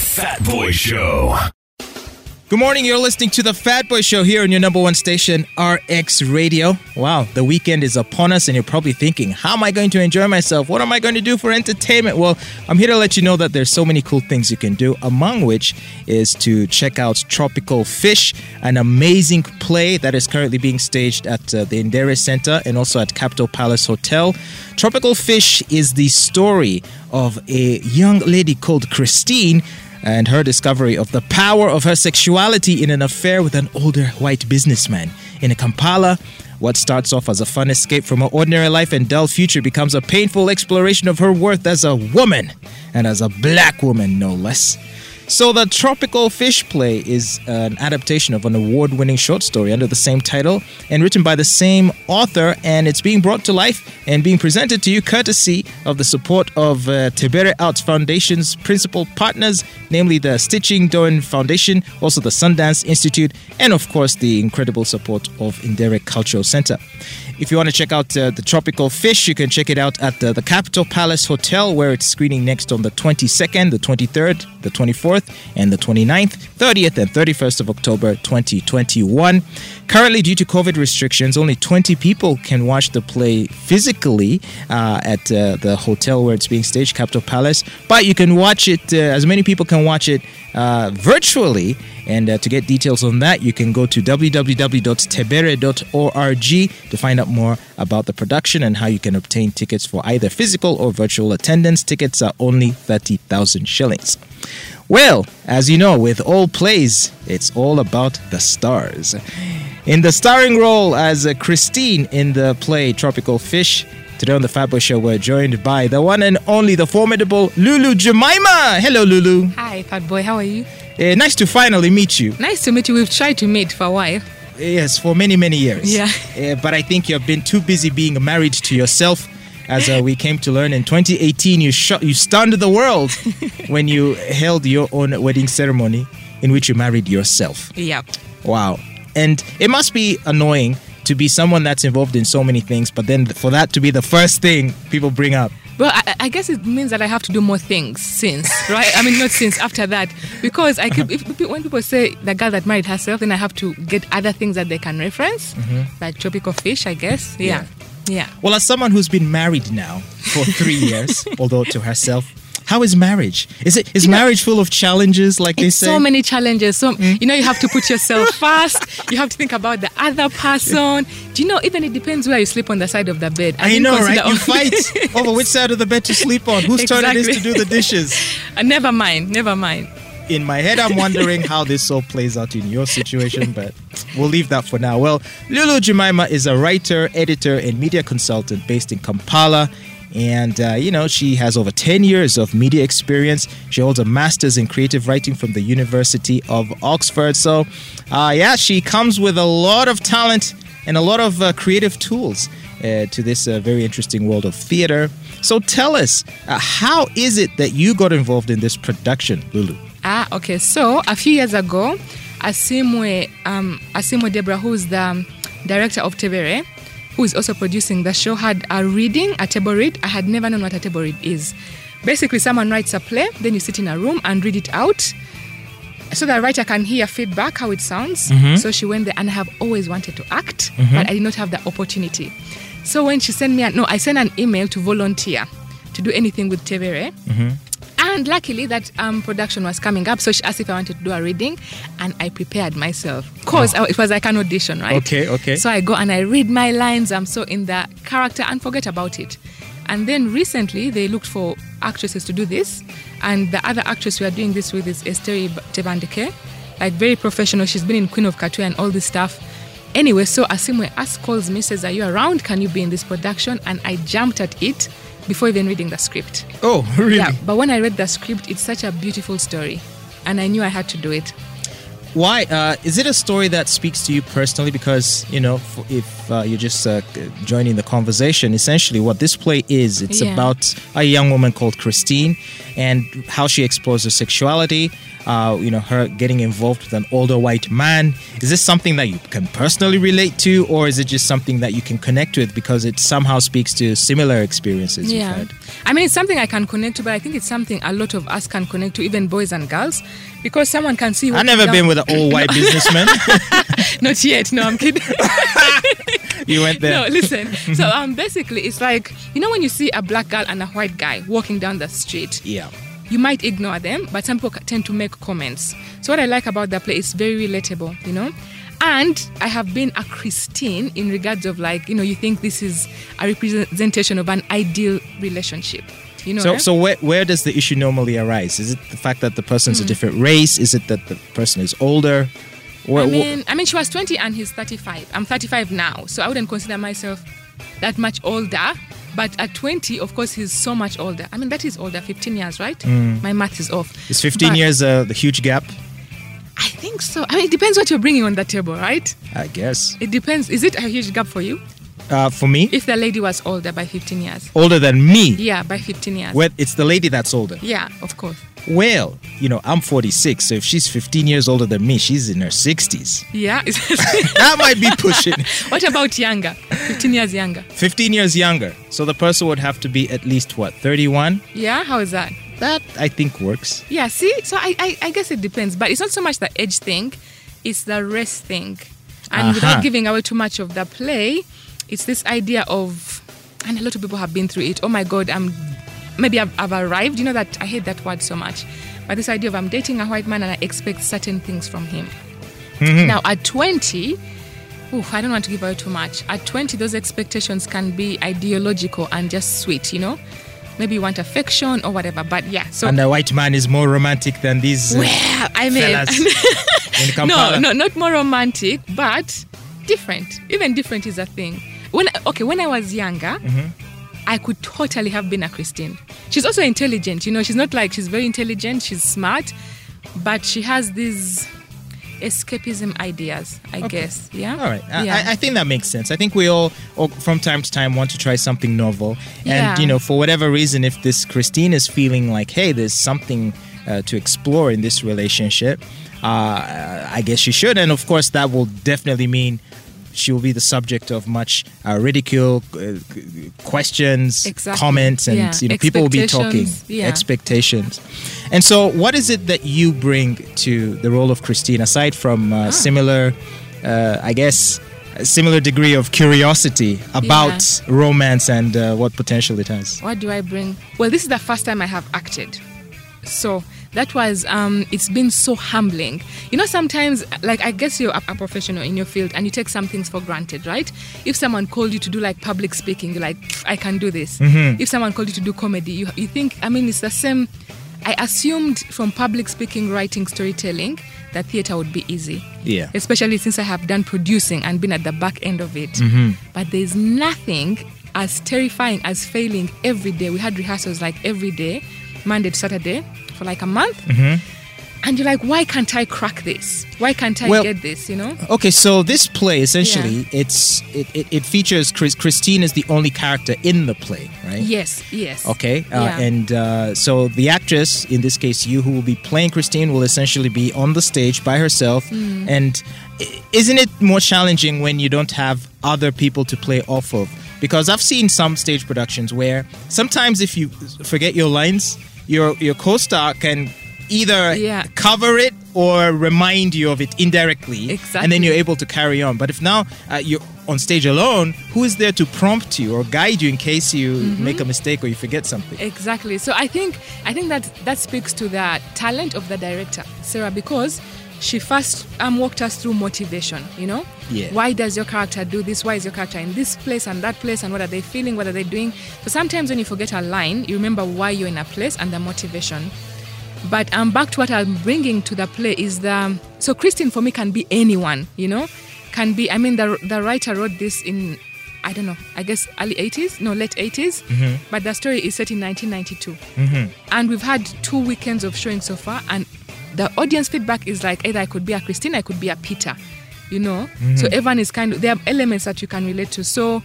Fat Boy Show. Good morning. You're listening to the Fat Boy Show here on your number one station, RX Radio. Wow, the weekend is upon us, and you're probably thinking, how am I going to enjoy myself? What am I going to do for entertainment? Well, I'm here to let you know that there's so many cool things you can do, among which is to check out Tropical Fish, an amazing play that is currently being staged at uh, the Ndere Center and also at Capital Palace Hotel. Tropical Fish is the story of a young lady called Christine and her discovery of the power of her sexuality in an affair with an older white businessman. In Kampala, what starts off as a fun escape from her ordinary life and dull future becomes a painful exploration of her worth as a woman, and as a black woman, no less. So, the Tropical Fish play is an adaptation of an award winning short story under the same title and written by the same author, and it's being brought to life and being presented to you courtesy of the support of uh, Tebere Arts Foundation's principal partners, namely the Stichting DOEN Foundation, also the Sundance Institute, and of course the incredible support of Ndere Cultural Center. If you want to check out uh, the Tropical Fish, you can check it out at the, the Capital Palace Hotel, where it's screening next on the 22nd, the 23rd, the 24th, and the 29th, 30th, and 31st of October 2021. Currently, due to COVID restrictions, only 20 people can watch the play physically uh, at uh, the hotel where it's being staged, Capital Palace. But you can watch it, uh, as many people can watch it uh, virtually. And uh, to get details on that, you can go to www.tebere.org to find out more about the production and how you can obtain tickets for either physical or virtual attendance. Tickets are only 30,000 shillings. Well, as you know, with all plays, it's all about the stars. In the starring role as uh, Christine in the play Tropical Fish, today on the Fatboy Show, we're joined by the one and only, the formidable Lulu Jemimah. Hello, Lulu. Hi, Fat Boy. How are you? Uh, nice to finally meet you. Nice to meet you. We've tried to meet for a while. Yes, for many, many years. Yeah. Uh, but I think you've been too busy being married to yourself. As uh, we came to learn in 2018, you sh- you stunned the world when you held your own wedding ceremony in which you married yourself. Yeah. Wow. And it must be annoying to be someone that's involved in so many things, but then for that to be the first thing people bring up. Well, I, I guess it means that I have to do more things since, right? I mean, not since, after that. Because I keep, if, when people say the girl that married herself, then I have to get other things that they can reference, like tropical fish, I guess. Yeah. Yeah. Well, as someone who's been married now for three years, although to herself, how is marriage? Is it is You know- marriage full of challenges, like they say? so many challenges. So Mm. you know, you have to put yourself first. You have to think about the other person. Do you know? Even it depends where you sleep on the side of the bed. I didn't know, right? You fight over which side of the bed to sleep on. Whose turn it is to do the dishes. Uh, never mind. Never mind. In my head, I'm wondering how this all plays out in your situation, but we'll leave that for now. Well, Lulu Jemimah is a writer, editor, and media consultant based in Kampala. And, uh, you know, she has over 10 years of media experience. She holds a master's in creative writing from the University of Oxford. So, uh, yeah, she comes with a lot of talent and a lot of uh, creative tools uh, to this uh, very interesting world of theater. So, tell us, uh, how is it that you got involved in this production, Lulu? Ah, okay. So a few years ago, Asiimwe, um, Asiimwe Deborah, who's the director of Tebere, who is also producing the show, had a reading, a table read. I had never known what a table read is. Basically, someone writes a play, then you sit in a room and read it out. So the writer can hear feedback, how it sounds. So she went there, and I have always wanted to act, but I did not have the opportunity. So when she sent me, a, no, I sent an email to volunteer to do anything with Tebere. And luckily, that um, production was coming up, so she asked if I wanted to do a reading, and I prepared myself. Of course, I- it was like an audition, right? Okay, okay. So I go and I read my lines. I'm so in the character and forget about it. And then recently, they looked for actresses to do this, and the other actress we are doing this with is Esteri Tebandeke, like very professional. She's been in Queen of Katwe and all this stuff. Anyway, so Asiimwe asks, calls me, says, Are you around? Can you be in this production? And I jumped at it before even reading the script. Oh, really? Yeah, but when I read the script, it's such a beautiful story, and I knew I had to do it. why uh, is it a story that speaks to you personally? Because you know, f- if uh, you're just uh, joining the conversation, essentially what this play is, it's Yeah. about a young woman called Christine and how she explores her sexuality. Uh, you know, her getting involved with an older white man. Is this something that you can personally relate to, or is it just something that you can connect with because it somehow speaks to similar experiences Yeah. you've had? I mean, it's something I can connect to, but I think it's something a lot of us can connect to, even boys and girls, because someone can see. I've never down- been with an old white businessman. Not yet. No, I'm kidding. you went there. no, listen. So um, basically, it's like you know when you see a black girl and a white guy walking down the street, Yeah. You might ignore them, but some people tend to make comments. So what I like about that play is very relatable, you know. And I have been a Christine in regards of like, you know, you think this is a representation of an ideal relationship. You know, So, so where, where does the issue normally arise? Is it the fact that the person's a hmm. different race? Is it that the person is older? Where, I mean, I mean, she was 20 and he's 35. I'm 35 now, so I wouldn't consider myself that much older. But at 20, of course, he's so much older. I mean, that is older, 15 years, right? My math is off. is 15 But years uh, the huge gap? I think so. I mean, it depends what you're bringing on the table, right? I guess. It depends. Is it a huge gap for you? Uh, for me, If the lady was older by 15 years. older than me. Yeah, by 15 years. Well, it's the lady that's older. Yeah, of course. Well, you know, I'm 46, so if she's 15 years older than me, she's in her 60s. Yeah. That might be pushing. what about younger? 15 years younger. 15 years younger. So the person would have to be at least, what, 31? Yeah, how is that? That, I think, works. Yeah, see? So I, I, I guess it depends. But it's not so much the age thing, it's the rest thing. And Uh-huh. without giving away too much of the play, it's this idea of, and a lot of people have been through it. Oh my God, I'm maybe I've, I've arrived. You know that I hate that word so much. But this idea of I'm dating a white man and I expect certain things from him. Now, at 20, oof, I don't want to give away too much. At 20, those expectations can be ideological and just sweet, you know? Maybe you want affection or whatever. But yeah, so. And the white man is more romantic than these uh, well, I mean, no, no, not more romantic, but different. Even different is a thing. When okay, when I was younger, I could totally have been a Christine. She's also intelligent. You know, she's not like she's very intelligent. She's smart, but she has these escapism ideas. I guess. Yeah. All right. I, Yeah. I, I think that makes sense. I think we all, all, from time to time, want to try something novel. And, Yeah. you know, for whatever reason, if this Christine is feeling like, hey, there's something uh, to explore in this relationship, uh, I guess she should. And of course, that will definitely mean she will be the subject of much uh, ridicule, uh, questions, Exactly. comments, and Yeah. you know people will be talking Expectations. Yeah. expectations. And so, what is it that you bring to the role of Christine aside from Ah. uh, similar, uh, I guess, a similar degree of curiosity about romance and uh, what potential it has? What do I bring? Well, this is the first time I have acted. So that was, um, it's been so humbling. You know, sometimes, like, I guess you're a, a professional in your field and you take some things for granted, right? If someone called you to do like public speaking, you're like, I can do this. If someone called you to do comedy, you, you think, I mean, it's the same. I assumed from public speaking, writing, storytelling, that theater would be easy Yeah. especially since I have done producing and been at the back end of it. But there's nothing as terrifying as failing every day. We had rehearsals like every day, Monday to Saturday, for like a month. And you're like, why can't I crack this? Why can't I Well- get this? You know? Okay, so this play essentially it's it, it, it features Chris, Christine is the only character in the play, right? Yes, yes. Okay, uh, Yeah. and uh, so the actress, in this case, you who will be playing Christine, will essentially be on the stage by herself. Mm. And isn't it more challenging when you don't have other people to play off of? Because I've seen some stage productions where sometimes if you forget your lines, your your co-star can either Yeah. cover it or remind you of it indirectly, and then you're able to carry on. But if now uh, you're on stage alone, who is there to prompt you or guide you in case you Mm-hmm. make a mistake or you forget something? Exactly. So I think I think that that speaks to the talent of the director, Sarah, because she first um, walked us through motivation. You know, Yeah. why does your character do this? Why is your character in this place and that place? And what are they feeling? What are they doing? So sometimes when you forget a line, you remember why you're in a place and the motivation. But um, back to what I'm bringing to the play is the so Christine for me can be anyone. You know, can be. I mean, the the writer wrote this in. I don't know. I guess early 80s, no, late 80s. But the story is set in 1992 and we've had two weekends of showing so far and the audience feedback is like either I could be a Christine, I could be a Peter, you know. So everyone is kind of there are elements that you can relate to. So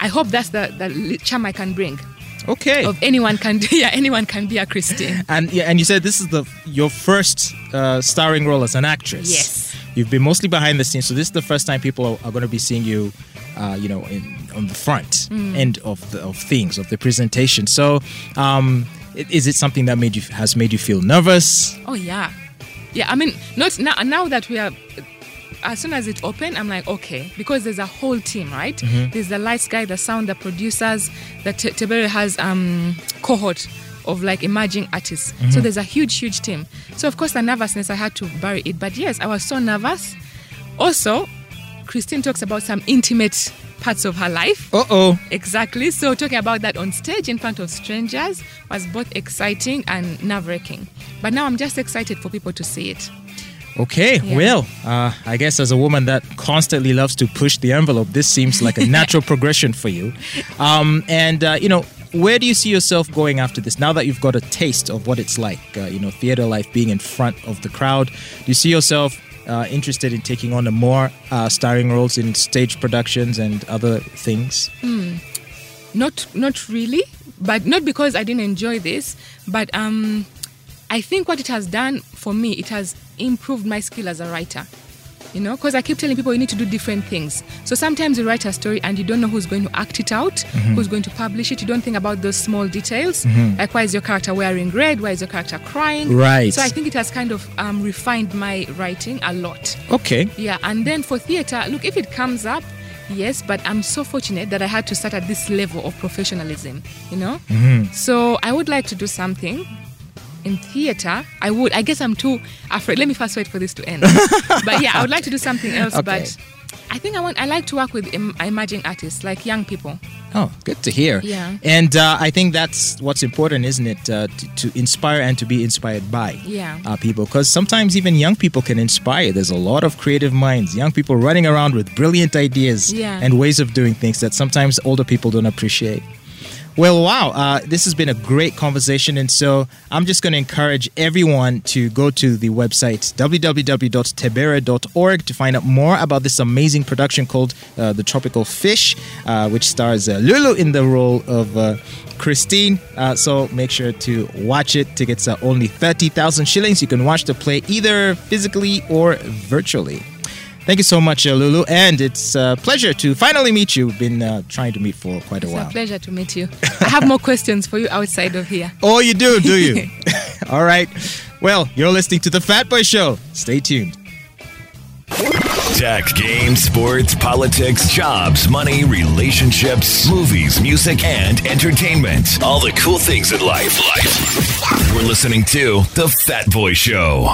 I hope that's the the charm I can bring. Okay. Of anyone can yeah anyone can be a Christine. And yeah, and you said this is the your first uh, starring role as an actress. Yes. You've been mostly behind the scenes, so this is the first time people are, are going to be seeing you, uh, you know, in, on the front Mm. end of the, of things of the presentation. So, um, is it something that made you has made you feel nervous? Oh yeah, yeah. I mean, not now. Now that we are, as soon as it opened, I'm like, okay, because there's a whole team, right? There's the lights guy, the sound, the producers. The Te- Tebere has um cohort of like emerging artists. So there's a huge, huge team. So of course, the nervousness I had to bury it. But yes, I was so nervous. Also, Christine talks about some intimate parts of her life. Uh oh. Exactly. So talking about that on stage in front of strangers was both exciting and nerve-wracking. But now I'm just excited for people to see it. Okay, Yeah. well, uh, I guess as a woman that constantly loves to push the envelope, this seems like a natural progression for you. Um, and, uh, you know, where do you see yourself going after this? Now that you've got a taste of what it's like, uh, you know, theater life being in front of the crowd, do you see yourself uh, interested in taking on a more uh, starring roles in stage productions and other things? Not not really, but not because I didn't enjoy this, but um I think what it has done for me, it has improved my skill as a writer. You know, because I keep telling people you need to do different things. So sometimes you write a story and you don't know who's going to act it out, mm-hmm. who's going to publish it. You don't think about those small details, mm-hmm. like why is your character wearing red? Why is your character crying? Right. So I think it has kind of um, refined my writing a lot. Okay. Yeah, and then for theater, look, if it comes up, yes, but I'm so fortunate that I had to start at this level of professionalism, you know? Mm-hmm. So I would like to do something in theater. I would, I guess I'm too afraid. Let me first wait for this to end. but yeah, I would like to do something else, Okay. but I think I want, I like to work with em- emerging artists, like young people. Oh, good to hear. Yeah. And uh, I think that's what's important, isn't it? Uh, to, to inspire and to be inspired by Yeah. uh, people. Because sometimes even young people can inspire. There's a lot of creative minds, young people running around with brilliant ideas Yeah. and ways of doing things that sometimes older people don't appreciate. Well, wow, uh, this has been a great conversation. And so I'm just going to encourage everyone to go to the website www.tebere.org to find out more about this amazing production called uh, The Tropical Fish, uh, which stars uh, Lulu in the role of uh, Christine. Uh, so make sure to watch it. Tickets are only 30,000 shillings. You can watch the play either physically or virtually. Thank you so much, uh, Lulu. And it's a pleasure to finally meet you. We've been uh, trying to meet for quite a It's while. It's a pleasure to meet you. I have more questions for you outside of here. Oh, you do, do you? All right. Well, you're listening to The Fat Boy Show. Stay tuned. Tech, games, sports, politics, jobs, money, relationships, movies, music, and entertainment. All the cool things in life. Life. We're listening to The Fat Boy Show.